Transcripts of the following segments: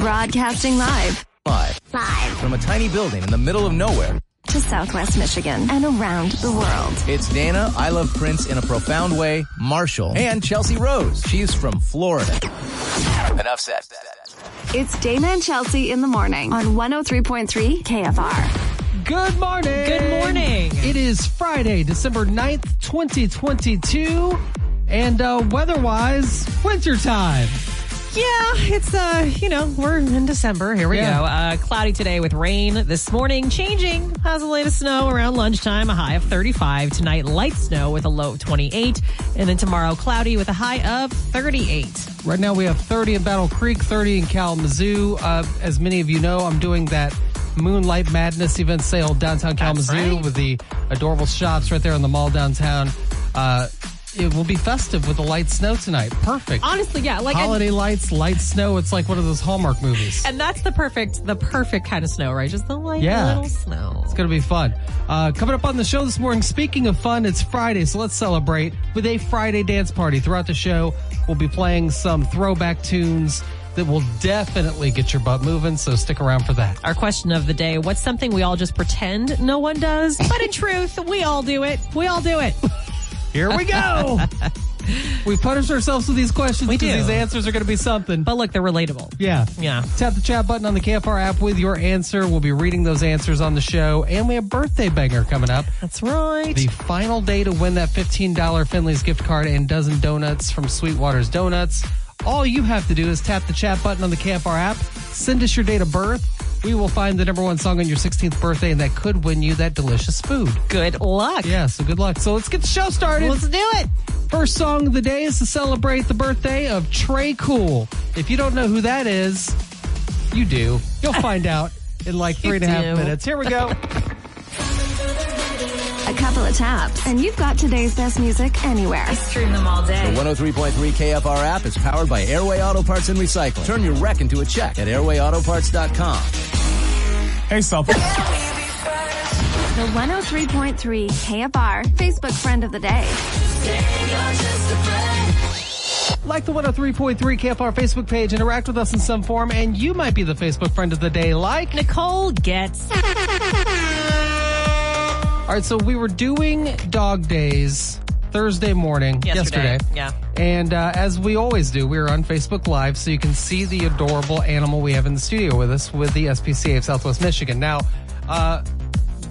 Broadcasting live Live Live from a tiny building in the middle of nowhere. to Southwest Michigan and around the world. It's Dana, I love Prince in a profound way, Marshall, and Chelsea Rose. She's from Florida. Enough said. It's Dana and Chelsea in the morning on 103.3 KFR. Good morning. Good morning. It is Friday, December 9th, 2022. And uh, weather-wise, wintertime. Yeah, it's uh, you know, we're in December. Here we Yeah. go. Uh, cloudy today with rain this morning, changing. Has a late of snow around lunchtime, a high of 35. Tonight, light snow with a low of 28, and then tomorrow, cloudy with a high of 38. Right now we have 30 in Battle Creek, 30 in Kalamazoo. Uh, as many of you know, I'm doing that Moonlight Madness event sale downtown Kalamazoo right. with the adorable shops right there in the mall downtown. Uh, it will be festive with the light snow tonight. Perfect. Honestly, yeah, like and, Holiday lights, light snow. It's like one of those Hallmark movies. and that's the perfect, the perfect kind of snow, right? Just the light Yeah. little snow. It's going to be fun. Uh, coming up on the show this morning, speaking of fun, it's Friday, so let's celebrate with a Friday dance party. Throughout the show, we'll be playing some throwback tunes that will definitely get your butt moving, so stick around for that. Our question of the day: What's something we all just pretend no one does, but in truth, we all do it. We all do it. Here we go. we punish ourselves with these questions We because do. these answers are going to be something. But look, they're relatable. yeah. Yeah. Tap the chat button on the KFR app with your answer. We'll be reading those answers on the show. And we have birthday banger coming up. That's right. The final day to win that $15 Finley's gift card and dozen donuts from Sweetwater's Donuts. All you have to do is tap the chat button on the KFR app, send us your date of birth. We will find the number one song on your 16th birthday, and that could win you that delicious food. Good luck. Yeah, so good luck. So let's get the show started. Let's do it. First song of the day is to celebrate the birthday of Tré Cool. If you don't know who that is, you do. You'll find out in like three and a half do. minutes. Here we go. A couple of taps, and you've got today's best music anywhere. Stream them all day. The 103.3 KFR app is powered by Airway Auto Parts and Recycling. Turn your wreck into a check at airwayautoparts.com. Hey, South. The 103.3 KFR Facebook friend of the day. Like the 103.3 KFR Facebook page, interact with us in some form, and you might be the Facebook friend of the day. Like, Nicole gets. all right, so we were doing dog days Thursday morning, Yesterday, yeah. And uh, as we always do, we are on Facebook Live, so you can see the adorable animal we have in the studio with us with the SPCA of Southwest Michigan. Now, uh,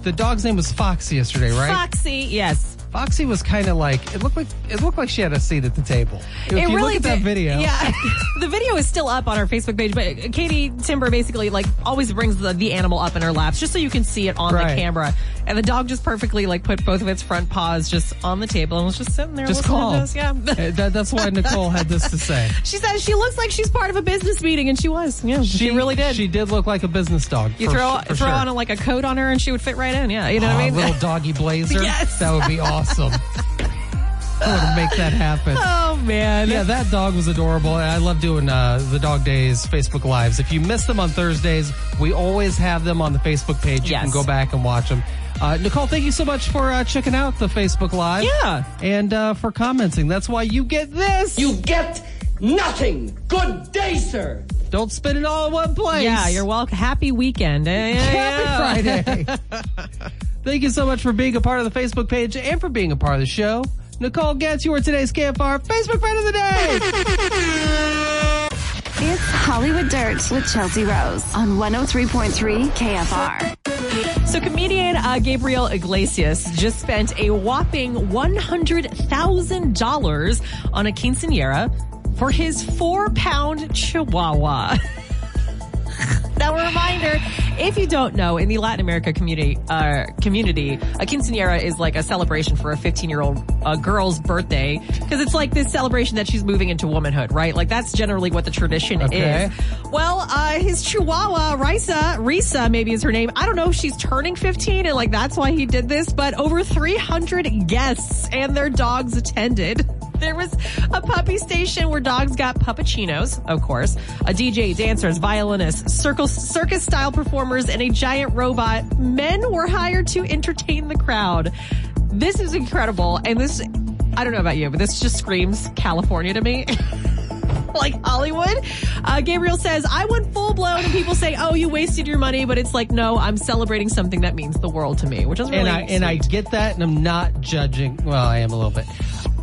the dog's name was Foxy yesterday, right? Foxy, yes. Foxy was kind of like it looked like it looked like she had a seat at the table. If it you really look at that did- video, Yeah, the video is still up on our Facebook page, but Katie Timber basically like always brings the, the animal up in her laps just so you can see it on Right. the camera. And the dog just perfectly like put both of its front paws just on the table and was just sitting there just calm. to us. Yeah. Uh, that, that's why Nicole had this to say. She says she looks like she's part of a business meeting, and she was. Yeah, she, really did. She did look like a business dog. you for throw for throw sure. on a, like a coat on her, and she would fit right in. Yeah, you know what I mean. little doggy blazer. Yes. That would be awesome. I want to make that happen. oh man. Yeah, that dog was adorable. I love doing uh, the Dog Days Facebook Lives. If you miss them on Thursdays, we always have them on the Facebook page. You Yes. can go back and watch them. Uh, Nicole, thank you so much for uh, checking out the Facebook Live. Yeah. And uh, for commenting. That's why you get this. You get nothing. Good day, sir. don't spend it all in one place. Yeah, you're welcome. Happy weekend. Happy Friday. Thank you so much for being a part of the Facebook page and for being a part of the show. Nicole Getz, you are today's KFR Facebook friend of the day. It's Hollywood Dirt with Chelsea Rose on 103.3 KFR. So, comedian uh, Gabriel Iglesias just spent a whopping $100,000 on a quinceanera for his four pound chihuahua. now, a reminder if you don't know, in the Latin America community, uh, community, a quinceanera is like a celebration for a 15 year old uh, girl's birthday because it's like this celebration that she's moving into womanhood, right? Like, that's generally what the tradition Okay. is. Well, uh, his chihuahua, Risa, Risa maybe is her name. I don't know if she's turning 15 and like that's why he did this, but over 300 guests and their dogs attended. There was a puppy station where dogs got puppuccinos, of course, a DJ, dancers, violinists, circus, circus style performers, and a giant robot. Men were hired to entertain the crowd. This is incredible. And this, I don't know about you, but this just screams California to me. like Hollywood. Uh, Gabriel says, I went full blown and people say, oh, you wasted your money. But it's like, no, I'm celebrating something that means the world to me, which is really and I and I get that, and I'm not judging. Well, I am a little bit.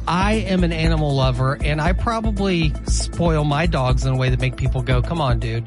I am an animal lover, and I probably spoil my dogs in a way that make people go, "Come on, dude."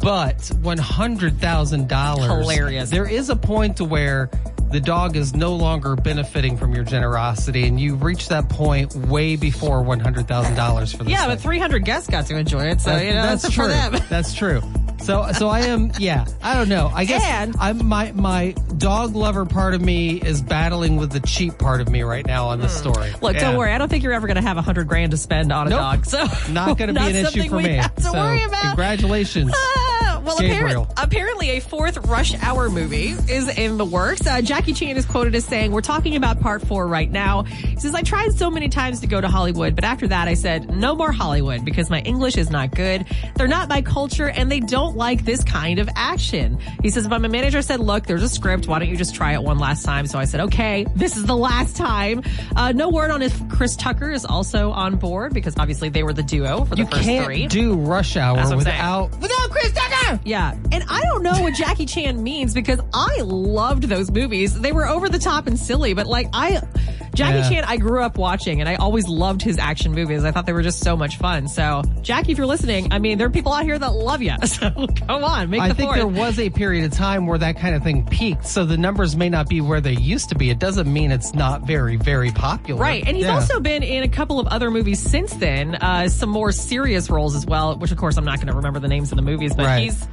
But one hundred thousand dollars, Hilarious. There is a point to where the dog is no longer benefiting from your generosity, and you reach that point way before one hundred thousand dollars for this. Yeah, thing. but 300 guests got to enjoy it. So, That- you know, that's, true. for them. That's true. So, so I am. Yeah, I don't know. I guess And- I'm my my dog lover part of me is battling with the cheap part of me right now on this hmm. story. Look, Yeah. don't worry. I don't think you're ever going to have a hundred grand to spend on a Nope. dog. So Not going to be an issue for me. So, worry about. congratulations. Ah, Well, Gabriel. apparently, a fourth Rush Hour movie is in the works. Uh, Jackie Chan is quoted as saying, "We're talking about part four right now." He says, "I tried so many times to go to Hollywood, but after that, I said no more Hollywood because my English is not good. They're not my culture, and they don't like this kind of action." He says, "But my manager said, look, there's a script. Why don't you just try it one last time?" So I said, "Okay, this is the last time." Uh, no word on if Chris Tucker is also on board because obviously they were the duo for the You first can't three. do Rush Hour That's saying. without without Chris Tucker. Yeah. And I don't know what Jackie Chan means because I loved those movies. They were over the top and silly, but like I, Jackie Yeah. Chan, I grew up watching and I always loved his action movies. I thought they were just so much fun. So, Jackie, if you're listening, I mean, there are people out here that love you. So, come on, make I the think fourth. there was a period of time where that kind of thing peaked, so the numbers may not be where they used to be. It doesn't mean it's not very, very popular. Right. And he's Yeah. also been in a couple of other movies since then, uh, some more serious roles as well, which of course I'm not going to remember the names of the movies, but Right. he's,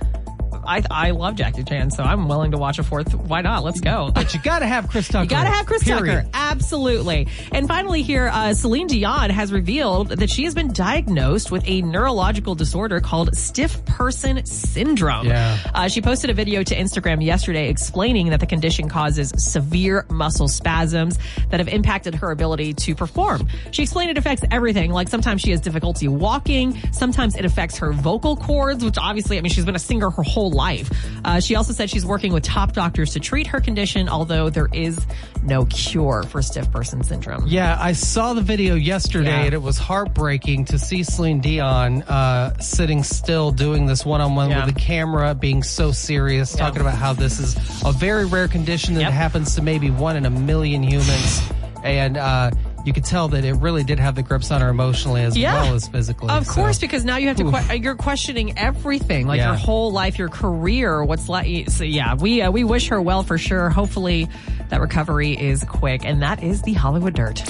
I, I love Jackie Chan, so I'm willing to watch a fourth. Why not? Let's go. But you got to have Chris Tucker. You gotta have Chris period. Tucker. Absolutely. And finally here, uh, Celine Dion has revealed that she has been diagnosed with a neurological disorder called stiff person syndrome. Yeah. Uh, she posted a video to Instagram yesterday explaining that the condition causes severe muscle spasms that have impacted her ability to perform. She explained it affects everything. Like sometimes she has difficulty walking. Sometimes it affects her vocal cords, which obviously, I mean, she's been a singer her whole life. Uh, she also said she's working with top doctors to treat her condition, although there is no cure for stiff person syndrome. Yeah, I saw the video yesterday Yeah. and it was heartbreaking to see Celine Dion uh, sitting still doing this one on one with the camera, being so serious, talking about how this is a very rare condition that Yep. happens to maybe one in a million humans. And uh, you could tell that it really did have the grips on her emotionally as Yeah. well as physically. Of so- course, because now you have to, que- you're questioning everything, like Yeah. your whole life, your career, what's like. So yeah, we, uh, we wish her well for sure. Hopefully that recovery is quick. And that is the Hollywood Dirt.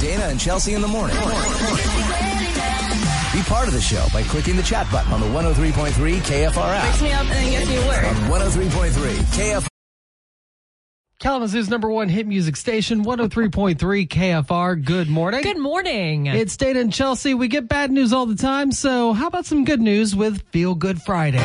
Dana and Chelsea in the morning. Be part of the show by clicking the chat button on the 103.3 KFR app. me up and then gets me to work. On 103.3 KFR. Kalamazoo's number one hit music station, 103.3 KFR. Good morning. Good morning. It's Dana and Chelsea. We get bad news all the time, so how about some good news with Feel Good Friday?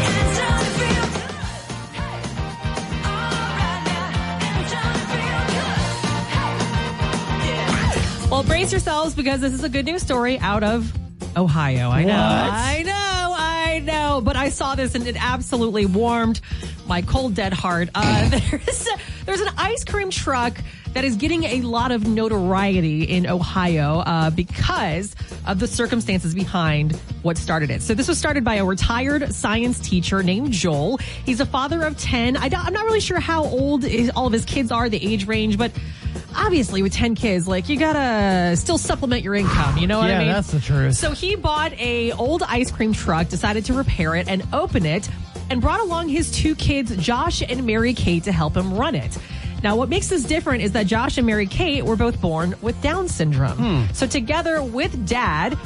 well, brace yourselves because this is a good news story out of Ohio. I know. What? I know. I know. But I saw this and it absolutely warmed my cold, dead heart. Uh, there's, there's an ice cream truck that is getting a lot of notoriety in Ohio uh, because of the circumstances behind what started it. So this was started by a retired science teacher named Joel. He's a father of 10. I don't, I'm not really sure how old his, all of his kids are, the age range, but obviously with 10 kids, like you gotta still supplement your income. You know what yeah, I mean? that's the truth. So he bought a old ice cream truck, decided to repair it and open it, and brought along his two kids, Josh and Mary Kate, to help him run it. Now, what makes this different is that Josh and Mary Kate were both born with Down syndrome. So together with dad,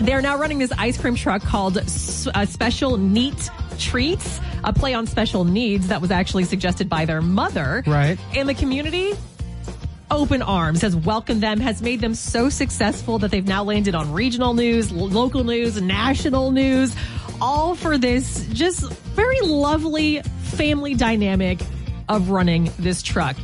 they're now running this ice cream truck called S- uh, Special Neat Treats, a play on special needs that was actually suggested by their mother. Right. And the community open arms has welcomed them, has made them so successful that they've now landed on regional news, lo- local news, national news, all for this just very lovely family dynamic of running this truck.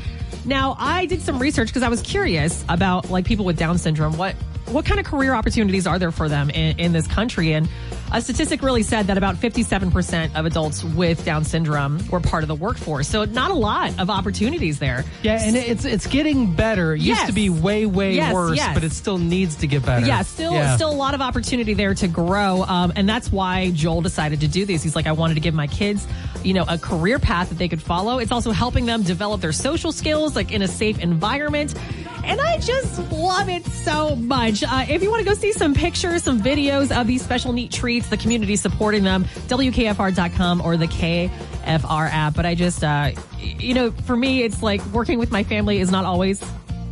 Now, I did some research because I was curious about like people with Down syndrome. What what kind of career opportunities are there for them in, in this country? And a statistic really said that about 57% of adults with Down syndrome were part of the workforce. So not a lot of opportunities there. Yeah, and it's it's getting better. It used to be way way Yes, worse, yes. but it still needs to get better. Yeah, still Yeah. still a lot of opportunity there to grow. Um, and that's why Joel decided to do this. He's like, I wanted to give my kids, you know, a career path that they could follow. It's also helping them develop their social skills, like in a safe environment. And I just love it so much. Uh, if you want to go see some pictures, some videos of these special neat treats, the community supporting them, WKFR.com or the KFR app. But I just, uh, you know, for me, it's like working with my family is not always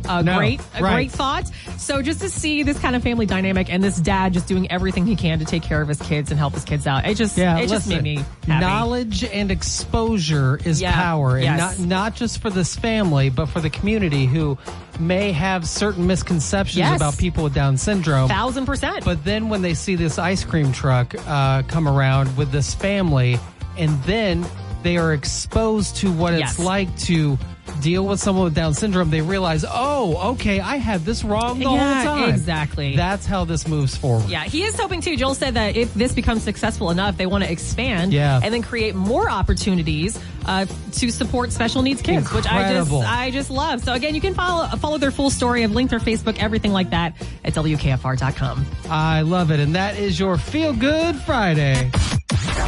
uh, No, great, a right. great thought. So just to see this kind of family dynamic and this dad just doing everything he can to take care of his kids and help his kids out, it just Yeah, it just made me happy. knowledge and exposure is Yeah, power, and yes. not not just for this family, but for the community who may have certain misconceptions Yes. about people with Down syndrome. Thousand percent. But then when they see this ice cream truck uh, come around with this family, and then they are exposed to what Yes. it's like to deal with someone with Down syndrome, they realize, oh, okay, I had this wrong the Yeah, whole time. exactly. That's how this moves forward. yeah, he is hoping too. Joel said that if this becomes successful enough, they want to expand Yeah. and then create more opportunities uh, to support special needs kids, Incredible. which I just I just love. So again, you can follow follow their full story. I've linked their Facebook, everything like that at WKFR.com. I love it. And that is your Feel Good Friday.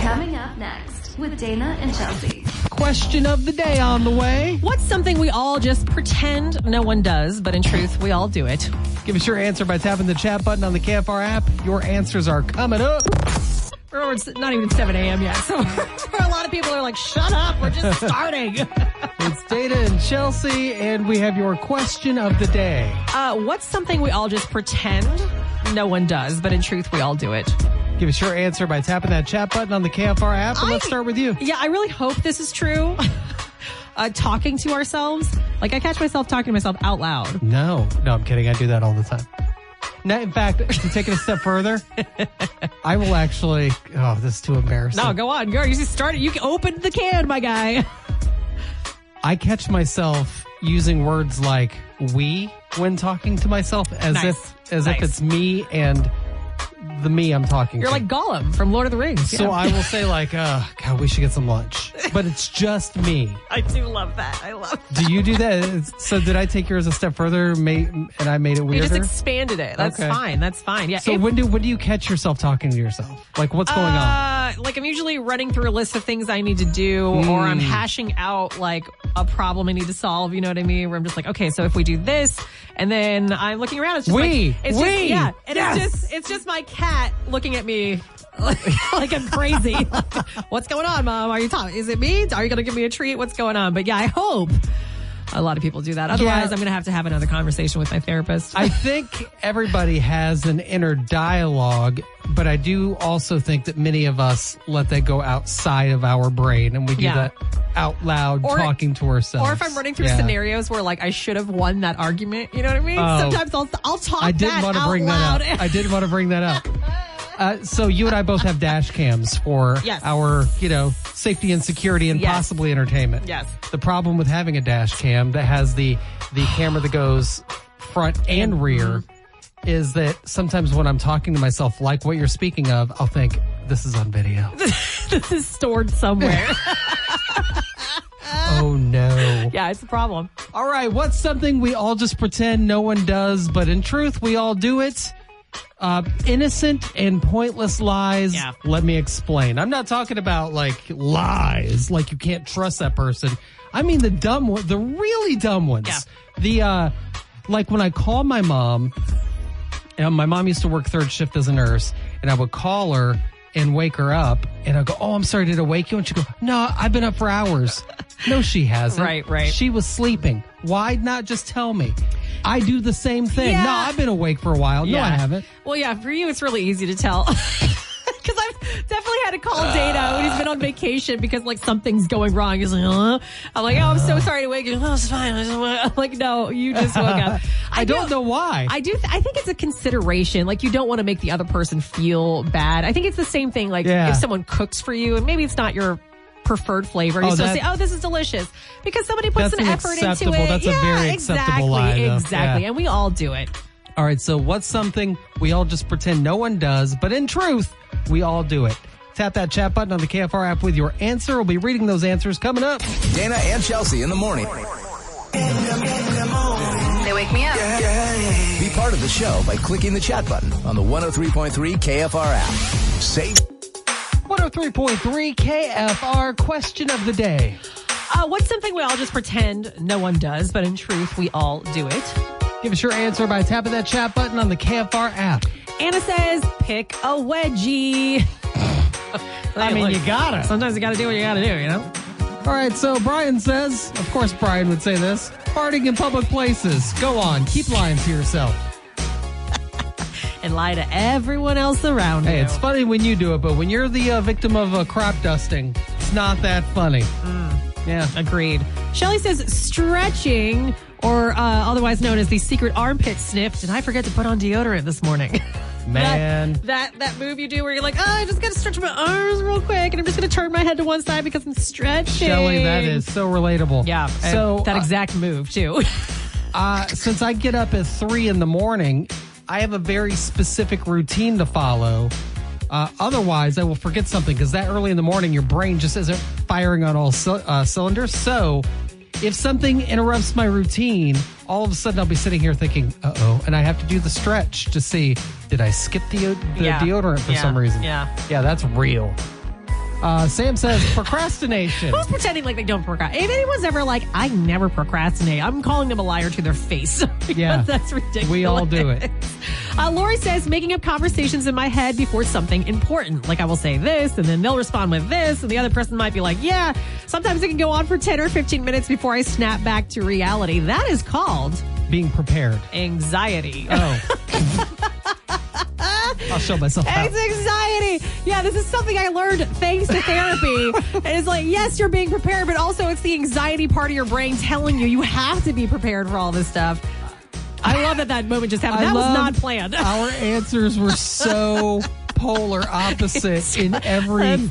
Coming up next with Dana and Chelsea. Question of the day on the way. What's something we all just pretend no one does, but in truth, we all do it? Give us your answer by tapping the chat button on the KFR app. Your answers are coming up. Remember, it's not even 7 a.m. yet. So a lot of people are like, shut up, we're just starting. It's Dana and Chelsea, and we have your question of the day. uh, what's something we all just pretend no one does, but in truth, we all do it? Give us your answer by tapping that chat button on the KFR app. And let's start with you. Yeah, I really hope this is true. uh, talking to ourselves. Like, I catch myself talking to myself out loud. No, no, I'm kidding. I do that all the time. Now, in fact, to take it a step further, I will actually. Oh, this is too embarrassing. No, go on. girl. You just started. You opened the can, my guy. I catch myself using words like "we" when talking to myself, as Nice. if as if it's me and the me I'm talking You're to. like Gollum from Lord of the Rings. So Yeah. I will say like, uh, God, we should get some lunch. But it's just me. I do love that. I love Do you do that? So did I take yours a step further ma- and I made it You weirder? just expanded it. That's Okay. fine. That's fine. Yeah. so if- when do when do you catch yourself talking to yourself? Like what's going on? Uh, like I'm usually running through a list of things I need to do, or I'm Hmm. hashing out like a problem I need to solve. You know what I mean? Where I'm just like, okay, so if we do this, and then I'm looking around, it's just We. like, it's We. just yeah, and Yes. it's just it's just my cat looking at me. like I'm crazy. What's going on, mom? Are you talking? Is it me? Are you going to give me a treat? What's going on? But yeah, I hope a lot of people do that. Otherwise, I'm going to have to have another conversation with my therapist. I think everybody has an inner dialogue, but I do also think that many of us let that go outside of our brain and we do Yeah. that out loud Or- talking to ourselves. Or if I'm running through Yeah. scenarios where like I should have won that argument, you know what I mean? Oh. Sometimes I'll I'll talk I didn't want to bring loud. that up. I didn't want to bring that up. Uh, so you and I both have dash cams for Yes. our, you know, safety and security and Yes. possibly entertainment. Yes. The problem with having a dash cam that has the the camera that goes front and rear is that sometimes when I'm talking to myself, like what you're speaking of, I'll think this is on video. this is stored somewhere. oh no. yeah, it's a problem. All right, what's something we all just pretend no one does, but in truth we all do it? Uh, innocent and pointless lies. Yeah. Let me explain. I'm not talking about like lies, like you can't trust that person. I mean the dumb one, the really dumb ones. Yeah. The uh, like when I call my mom. And my mom used to work third shift as a nurse, and I would call her and wake her up, and I go, "Oh, I'm sorry, did I wake you?" And she go, "No, I've been up for hours." No, she hasn't. Right, right. She was sleeping. Why not just tell me? I do the same thing. Yeah. No, I've been awake for a while. No, I haven't. Well, yeah, for you, it's really easy to tell. Because I've definitely had to call Dana when he's been on vacation because like something's going wrong. He's like, huh? I'm like, oh, I'm so sorry to wake you. Oh, it's fine. I just woke-" I'm like, no, you just woke up. I don't do- know why. I do. Th- I think it's a consideration. Like you don't want to make the other person feel bad. I think it's the same thing. Like Yeah. if someone cooks for you and maybe it's not your preferred flavor, you Oh, still that- say, "Oh, this is delicious," because somebody puts That's an an effort into acceptable- it. that's a yeah, very exactly, acceptable lie, though. exactly. Yeah. And we all do it. All right, so what's something we all just pretend no one does, but in truth, we all do it? Tap that chat button on the KFR app with your answer. We'll be reading those answers coming up. Dana and Chelsea in the morning. They wake me up. Yeah. Be part of the show by clicking the chat button on the 103.3 KFR app. Say 103.3 KFR question of the day. Uh, what's something we all just pretend no one does, but in truth, we all do it? Give us your answer by tapping that chat button on the KFR app. Anna says, pick a wedgie. I mean, Look, you gotta. Sometimes you gotta do what you gotta do, you know? All right, so Brian says, of course, Brian would say this farting in public places. Go on, keep lying to yourself. And lie to everyone else around Hey, you. it's funny when you do it, but when you're the uh, victim of uh, crop dusting, it's not that funny. Yeah. Agreed. Shelly says stretching, or uh, otherwise known as the secret armpit sniff. Did I forget to put on deodorant this morning? Man. That, that that move you do where you're like, oh, I just gotta stretch my arms real quick, and I'm just gonna turn my head to one side because I'm stretching. Shelly, that is so relatable. Yeah. So So that uh, exact move too. uh, since I get up at three in the morning, I have a very specific routine to follow. Uh, otherwise, I will forget something because that early in the morning, your brain just isn't firing on all cy- uh, cylinders. So, if something interrupts my routine, all of a sudden I'll be sitting here thinking, "Uh oh," and I have to do the stretch to see did I skip the, the Yeah. deodorant for Yeah. some reason. Yeah. yeah, that's real. Uh, Sam says procrastination. Who's pretending like they don't procrastinate? If anyone's ever like, I never procrastinate, I'm calling them a liar to their face. Yeah. That's ridiculous. We all do it. Uh, Lori says, making up conversations in my head before something important. Like I will say this, and then they'll respond with this, and the other person might be like, yeah. Sometimes it can go on for 10 or 15 minutes before I snap back to reality. That is called Being prepared. anxiety. Oh. I'll show myself. It's anxiety. Yeah, this is something I learned thanks to therapy. and it's like, yes, you're being prepared, but also it's the anxiety part of your brain telling you you have to be prepared for all this stuff. I love that that moment just happened. I that was not planned. Our answers were so polar opposite in every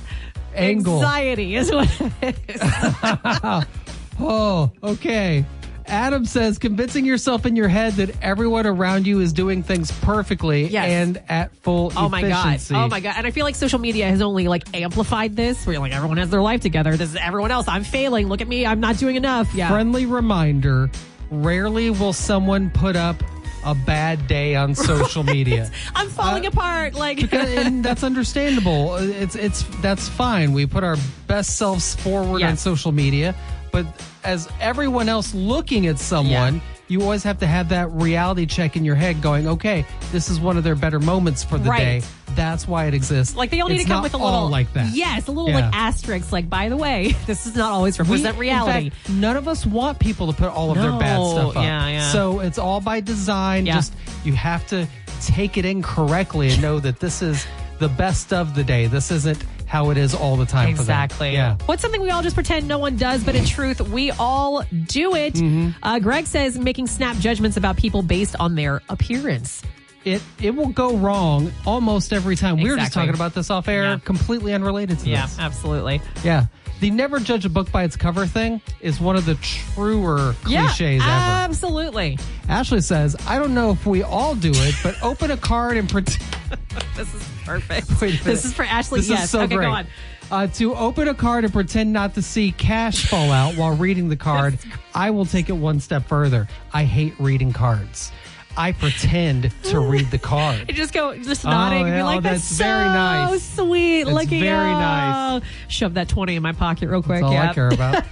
angle. Anxiety is what it is. Oh, okay. Adam says convincing yourself in your head that everyone around you is doing things perfectly Yes. and at full Oh my god! Oh my god! And I feel like social media has only like amplified this. Where you're like everyone has their life together. This is everyone else. I'm failing. Look at me. I'm not doing enough. Yeah. Friendly reminder: Rarely will someone put up a bad day on social media. I'm falling Uh, apart. Like and that's understandable. It's it's that's fine. We put our best selves forward on social media, but as everyone else looking at someone, Yeah. you always have to have that reality check in your head, going, "Okay, this is one of their better moments for the Right. day. That's why it exists." Like they all need It's to come with a little like that. Yes, a little Yeah. like asterisk. Like by the way, this is not always We- represent in reality. fact, none of us want people to put all of their bad stuff up. Yeah, yeah. So it's all by design. Yeah. Just you have to take it in correctly and know that this is the best of the day. This isn't how it is all the time. Exactly. Yeah. What's something we all just pretend no one does, but in truth, we all do it. Mm-hmm. Uh, Greg says making snap judgments about people based on their appearance. It it will go wrong almost every time. We were just talking about this off air, Yeah. completely unrelated to this. Yeah, absolutely. Yeah. The never judge a book by its cover thing is one of the truer cliches yeah, ever. Absolutely. Ashley says, I don't know if we all do it, but open a card and pretend. This is perfect. This is for Ashley. This yes. is so okay, great. go on. Uh, to open a card and pretend not to see cash fall out while reading the card, I will take it one step further. I hate reading cards. I pretend to read the card. You just go, just Oh, nodding, and yeah, be like, oh, "That's, that's very so nice. sweet." That's Looking very oh. nice. Shove that twenty in my pocket real quick. That's all yeah. I care about.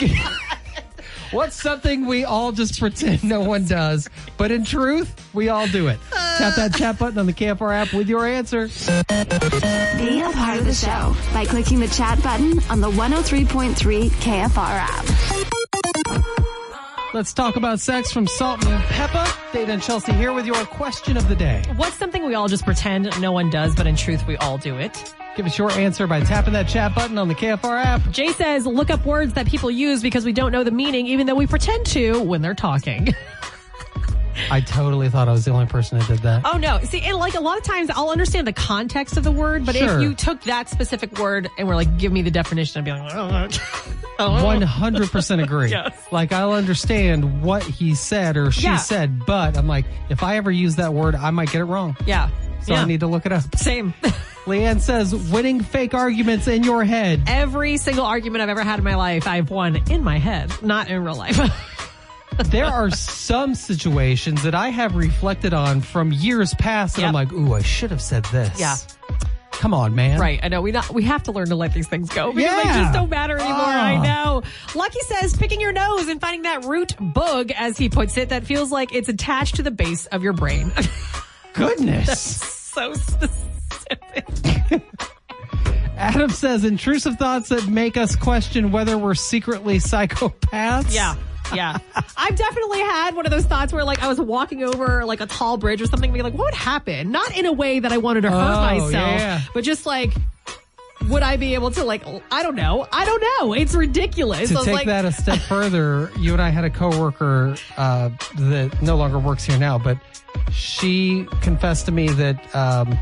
What's something we all just pretend no one does, but in truth, we all do it? Tap that chat button on the KFR app with your answer. Be a part of the show by clicking the chat button on the 103.3 KFR app. Let's talk about sex from Salt and Peppa. Dana and Chelsea here with your question of the day. What's something we all just pretend no one does, but in truth, we all do it? Give us your answer by tapping that chat button on the KFR app. Jay says, look up words that people use because we don't know the meaning, even though we pretend to when they're talking. I totally thought I was the only person that did that. oh no. See, and like a lot of times I'll understand the context of the word, but Sure. if you took that specific word and were like, give me the definition, I'd be like, oh, 100% agree. Yes. Like, I'll understand what he said or she Yeah. said, but I'm like, if I ever use that word, I might get it wrong. Yeah. So yeah. I need to look it up. Same. Leanne says, winning fake arguments in your head. Every single argument I've ever had in my life, I've won in my head, not in real life. there are some situations that I have reflected on from years past, and I'm like, ooh, I should have said this. Yeah. Come on, man. Right. I know. We not we have to learn to let these things go because they just don't matter anymore. I Ah. know. Lucky says picking your nose and finding that root bug, as he puts it, that feels like it's attached to the base of your brain. Goodness. so specific. Adam says intrusive thoughts that make us question whether we're secretly psychopaths. Yeah. Yeah. I've definitely had one of those thoughts where like I was walking over like a tall bridge or something, and being like, what would happen? Not in a way that I wanted to hurt Oh, myself, yeah. but just like, would I be able to like, I don't know. I don't know. It's ridiculous. To take like, that a step further, you and I had a coworker uh, that no longer works here now, but she confessed to me that um,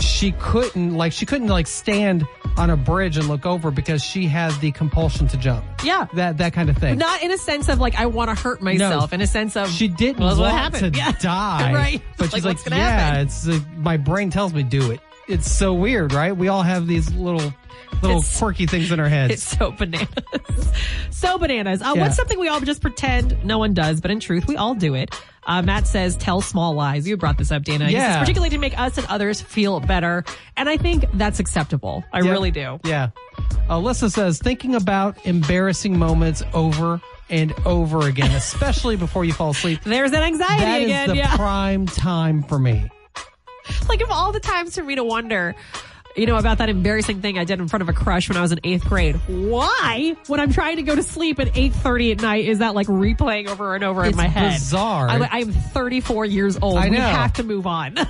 she couldn't, like, she couldn't like stand on a bridge and look over because she had the compulsion to jump. yeah. That that kind of thing. Not in a sense of like I want to hurt myself. in a sense of she didn't well, that's what want to happened. Yeah. die, right? But Like, she's what's like, gonna yeah, happen? it's uh, my brain tells me do it. It's so weird, right? We all have these little little It's- quirky things in our heads. It's so bananas. so bananas. Uh, Yeah. What's something we all just pretend no one does, but in truth, we all do it? Uh, Matt says, tell small lies. You brought this up, Dana. He says, Yeah. particularly to make us and others feel better. And I think that's acceptable. I Yep. really do. Yeah. Alyssa says thinking about embarrassing moments over and over again, especially before you fall asleep. There's that anxiety That is again. the yeah. prime time for me. like of all the times for me to wonder, you know, about that embarrassing thing I did in front of a crush when I was in eighth grade. Why, when I'm trying to go to sleep at 8.30 at night, is that like replaying over and over It's in my head? bizarre. I'm, I'm 34 years old. I know. We have to move on.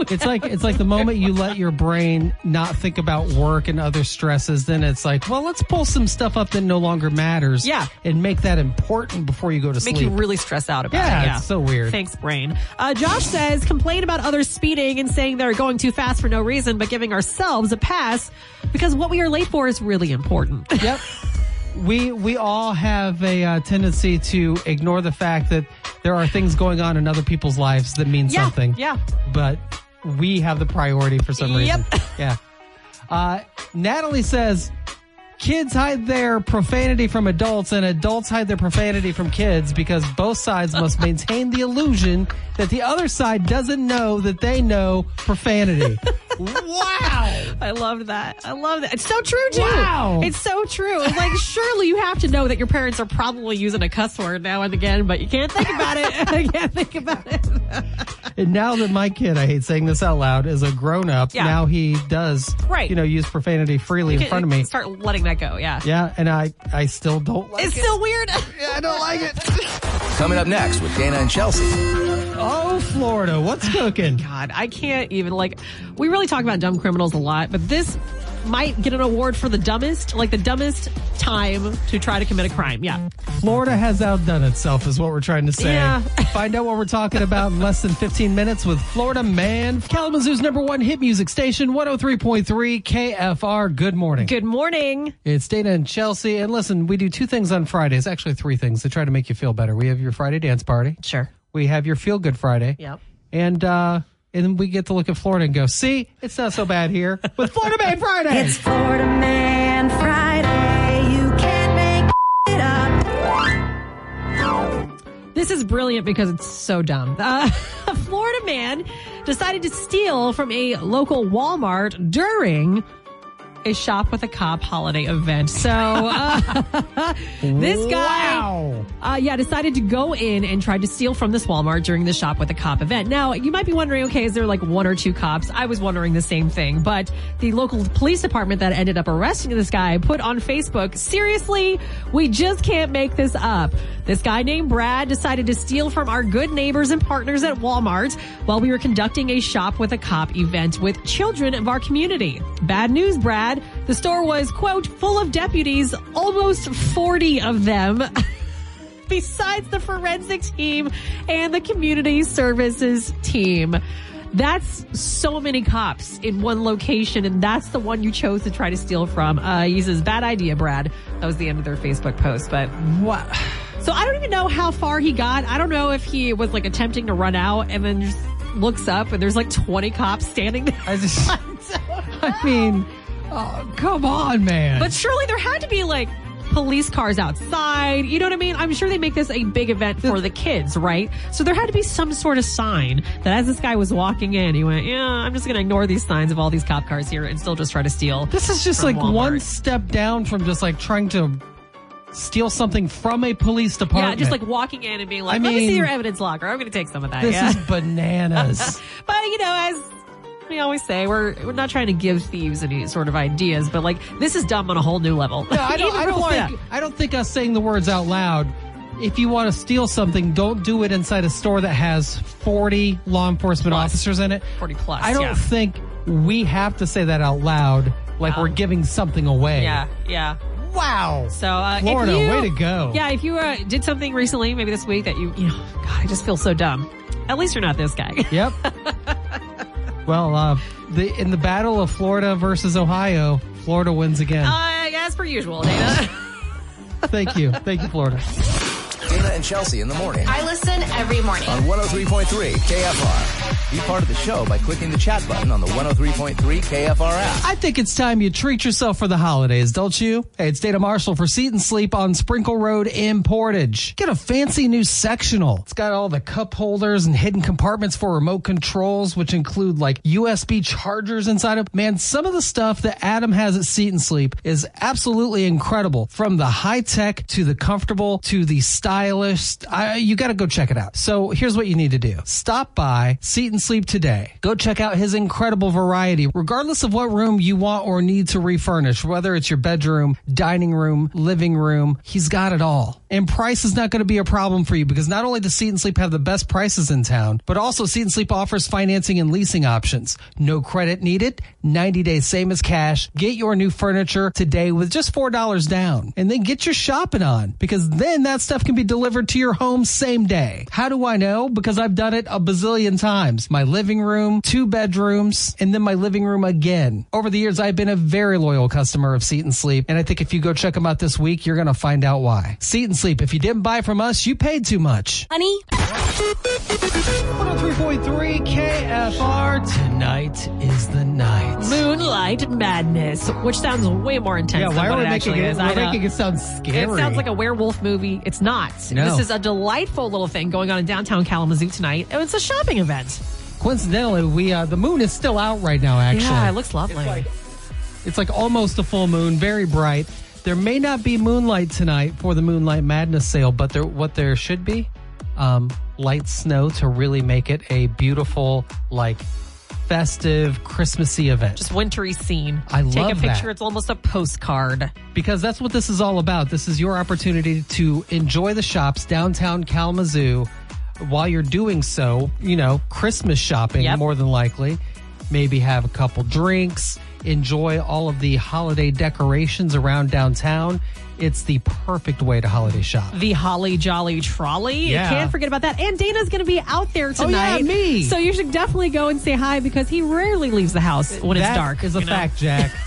It's like it's like the moment you let your brain not think about work and other stresses, then it's like, well, let's pull some stuff up that no longer matters. Yeah. And make that important before you go to Make sleep. Make you really stress out about Yeah, it. Yeah, it's so weird. Thanks, brain. Uh, Josh says complain about others speeding and saying they're going too fast for no reason, but giving ourselves a pass because what we are late for is really important. Yep. We we all have a uh, tendency to ignore the fact that there are things going on in other people's lives that mean Yeah, something. yeah. But we have the priority for some reason. Yep. Yeah. Uh, Natalie says kids hide their profanity from adults and adults hide their profanity from kids because both sides must maintain the illusion that the other side doesn't know that they know profanity. wow. I love that. I love that. It's so true too. Wow. It's so true. It's like surely you have to know that your parents are probably using a cuss word now and again, but you can't think about it. I can't think about it. And now that my kid, I hate saying this out loud, is a grown up, Yeah. now he does, Right. you know, use profanity freely in front of me. Start letting that go. Yeah. Yeah, and I, I still don't like It's it. It's still weird. yeah, I don't like it. Coming up next with Dana and Chelsea. Oh, Florida, what's oh cooking? God, I can't even like. We really talk about dumb criminals a lot, but this might get an award for the dumbest, like the dumbest time to try to commit a crime. Yeah. Florida has outdone itself, is what we're trying to say. Yeah. Find out what we're talking about in less than 15 minutes with Florida Man, Kalamazoo's number one hit music station, 103.3 KFR. Good morning. Good morning. It's Dana and Chelsea. And listen, we do two things on Fridays, actually three things to try to make you feel better. We have your Friday dance party. Sure. We have your Feel Good Friday. Yep. And uh and then we get to look at Florida and go, see, it's not so bad here with Florida Man Friday. It's Florida Man Friday. You can't make it up. This is brilliant because it's so dumb. Uh, a Florida man decided to steal from a local Walmart during a shop with a cop holiday event. So uh, this guy, Wow. uh, yeah, decided to go in and tried to steal from this Walmart during the shop with a cop event. Now you might be wondering, okay, is there like one or two cops? I was wondering the same thing, but the local police department that ended up arresting this guy put on Facebook, seriously, we just can't make this up. This guy named Brad decided to steal from our good neighbors and partners at Walmart while we were conducting a shop with a cop event with children of our community. Bad news, Brad. The store was, quote, full of deputies, almost 40 of them. Besides the forensic team and the community services team. That's so many cops in one location, and that's the one you chose to try to steal from. Uh, he says, "Bad idea, Brad." That was the end of their Facebook post, but What? so I don't even know how far he got. I don't know if he was like attempting to run out and then just looks up and there's like 20 cops standing there. I just, I mean, oh, come on, man. But surely there had to be like police cars outside. You know what I mean? I'm sure they make this a big event for the kids, right? So there had to be some sort of sign that as this guy was walking in, he went, Yeah, I'm just going to ignore these signs of all these cop cars here and still just try to steal. this is just like Walmart. one step down from just like trying to steal something from a police department. Yeah, just like walking in and being like, I let me see your evidence locker. I'm going to take some of that. this yeah. is bananas. But you know, as we always say, we're we're not trying to give thieves any sort of ideas, but like this is dumb on a whole new level. No, I don't, I don't Florida. think I don't think us saying the words out loud. If you want to steal something, don't do it inside a store that has 40 law enforcement Plus. officers in it. 40 plus, I don't yeah. think we have to say that out loud like we're giving something away. Yeah, yeah. Wow. So, uh, Florida, you, way to go. Yeah, if you uh, did something recently, maybe this week that you, you know, God, I just feel so dumb. At least you're not this guy. Yep. well, uh, the in the battle of Florida versus Ohio, Florida wins again. Uh, as per usual, Dana. Thank you. Thank you, Florida. Dana and Chelsea in the morning I listen every morning. on 103.3 KFR. Be part of the show by clicking the chat button on the 103.3 KFR app. I think it's time you treat yourself for the holidays, don't you? Hey, it's Dana Marshall for Seat and Sleep on Sprinkle Road in Portage. Get a fancy new sectional. It's got all the cup holders and hidden compartments for remote controls, which include like USB chargers inside of. Man, some of the stuff that Adam has at Seat and Sleep is absolutely incredible. From the high tech to the comfortable to the stylish. I, you got to go check it out. So here's what you need to do. Stop by Seat and Sleep today. Go check out his incredible variety, regardless of what room you want or need to refurnish, whether it's your bedroom, dining room, living room. He's got it all. And price is not going to be a problem for you because not only does Seat and Sleep have the best prices in town, but also Seat and Sleep offers financing and leasing options. No credit needed, 90 days same as cash. Get your new furniture today with just $4 down and then get your shopping on because then that stuff can be delivered to your home same day. How do I know? Because I've done it a bazillion times. My living room, two bedrooms, and then my living room again. Over the years, I've been a very loyal customer of Seat and Sleep. And I think if you go check them out this week, you're going to find out why. Seat and Sleep. If you didn't buy from us, you paid too much. Honey, 103.3 KFR. Tonight is the night. Moonlight Madness, which sounds way more intense Yeah, than why what are we it making actually it, is. we're I know. making it sound scary? It sounds like a werewolf movie. It's not. No. This is a delightful little thing going on in downtown Kalamazoo tonight. Oh, It's a shopping event. Coincidentally, we uh, the moon is still out right now. Actually, Yeah, it looks lovely. It's like almost a full moon, very bright. There may not be moonlight tonight for the Moonlight Madness sale, but there what there should be, um, light snow to really make it a beautiful, like festive, Christmassy event. Just wintry scene. I love it. Take a picture. that. It's almost a postcard. because that's what this is all about. This is your opportunity to enjoy the shops downtown Kalamazoo. While you're doing so, you know, Christmas shopping Yep. more than likely. Maybe have a couple drinks, enjoy all of the holiday decorations around downtown. It's the perfect way to holiday shop. The Holly Jolly Trolley. Yeah. You can't forget about that. And Dana's going to be out there tonight. Oh, yeah, me. So you should definitely go and say hi because he rarely leaves the house when it's dark. is a you know? fact, Jack.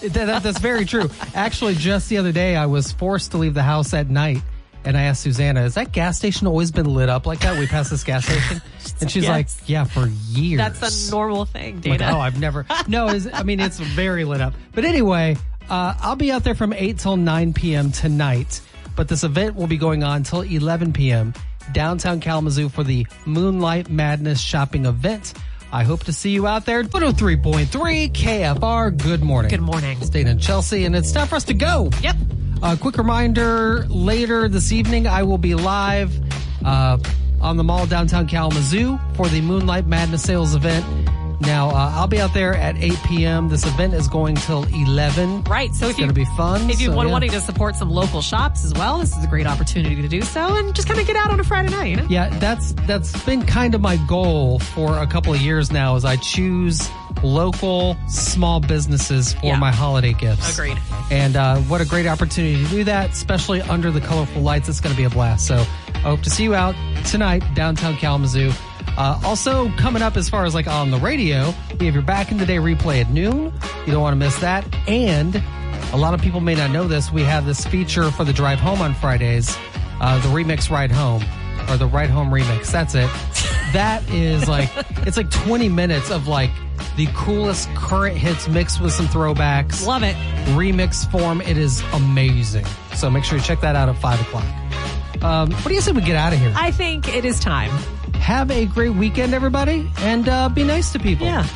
That- that- that's very true. Actually, just the other day, I was forced to leave the house at night. And I asked Susanna, has that gas station always been lit up like that? We passed this gas station. And she's Yes. like, yeah, for years. That's a normal thing, Like, Dana. oh, I've never. No, I mean, it's very lit up. But anyway, uh, I'll be out there from 8 till 9 p.m. tonight. But this event will be going on till 11 p.m. downtown Kalamazoo for the Moonlight Madness shopping event. I hope to see you out there. 103.3 KFR. Good morning. Good morning. Dana and Chelsea, and it's time for us to go. Yep. A quick reminder later this evening, I will be live uh, on the mall downtown Kalamazoo for the Moonlight Madness sales event. Now, uh, I'll be out there at 8 p.m. This event is going till 11. Right. So It's going to be fun. if you so, yeah. wanting to support some local shops as well, this is a great opportunity to do so and just kind of get out on a Friday night. You know? Yeah, that's that's been kind of my goal for a couple of years now. Is I choose local small businesses for Yeah. my holiday gifts. Agreed. And uh, what a great opportunity to do that, especially under the colorful lights. It's going to be a blast. So I hope to see you out tonight downtown Kalamazoo. Uh, also, coming up as far as like on the radio, we have your back in the day replay at noon. You don't want to miss that. And a lot of people may not know this. We have this feature for the drive home on Fridays, uh, the remix ride home or the ride home remix. That's it. That is like, it's like 20 minutes of like the coolest current hits mixed with some throwbacks Love it. remix form. It is amazing. So make sure you check that out at five o'clock. Um, what do you say we get out of here? I think it is time. Have a great weekend, everybody, and uh, be nice to people. Yeah.